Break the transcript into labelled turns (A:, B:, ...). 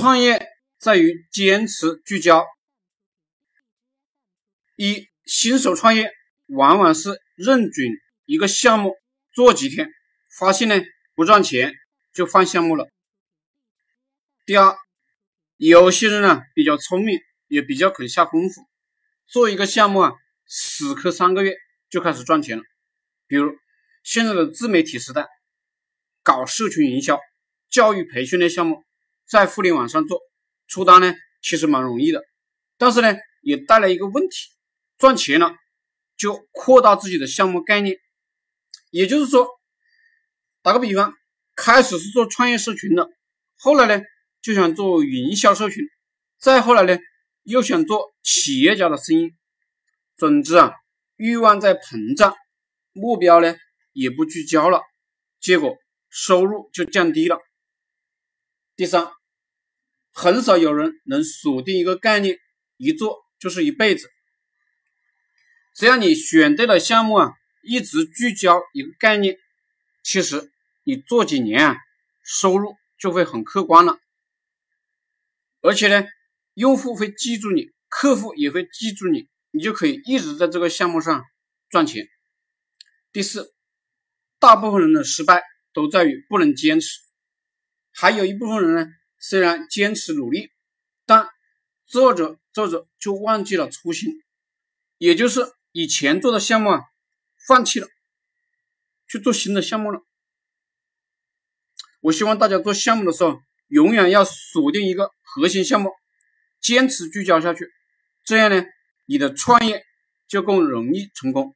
A: 创业在于坚持聚焦。一新手创业往往是认准一个项目做几天，发现呢不赚钱就换项目了。第二，有些人呢比较聪明，也比较肯下功夫，做一个项目啊，死磕三个月就开始赚钱了。比如现在的自媒体时代，搞社群营销、教育培训类项目，在互联网上做出单呢，其实蛮容易的，但是呢也带来一个问题。赚钱了，就扩大自己的项目概念，也就是说，打个比方，开始是做创业社群的，后来呢就想做营销社群，再后来呢又想做企业家的生意，总之啊，欲望在膨胀，目标呢也不聚焦了，结果收入就降低了。第三，很少有人能锁定一个概念，一做就是一辈子。只要你选对了项目啊，一直聚焦一个概念，其实你做几年啊，收入就会很可观了。而且呢，用户会记住你，客户也会记住你，你就可以一直在这个项目上赚钱。第四，大部分人的失败都在于不能坚持，还有一部分人呢，虽然坚持努力，但做着做着就忘记了初心，也就是。以前做的项目啊，放弃了，去做新的项目了。我希望大家做项目的时候，永远要锁定一个核心项目，坚持聚焦下去，这样呢，你的创业就更容易成功。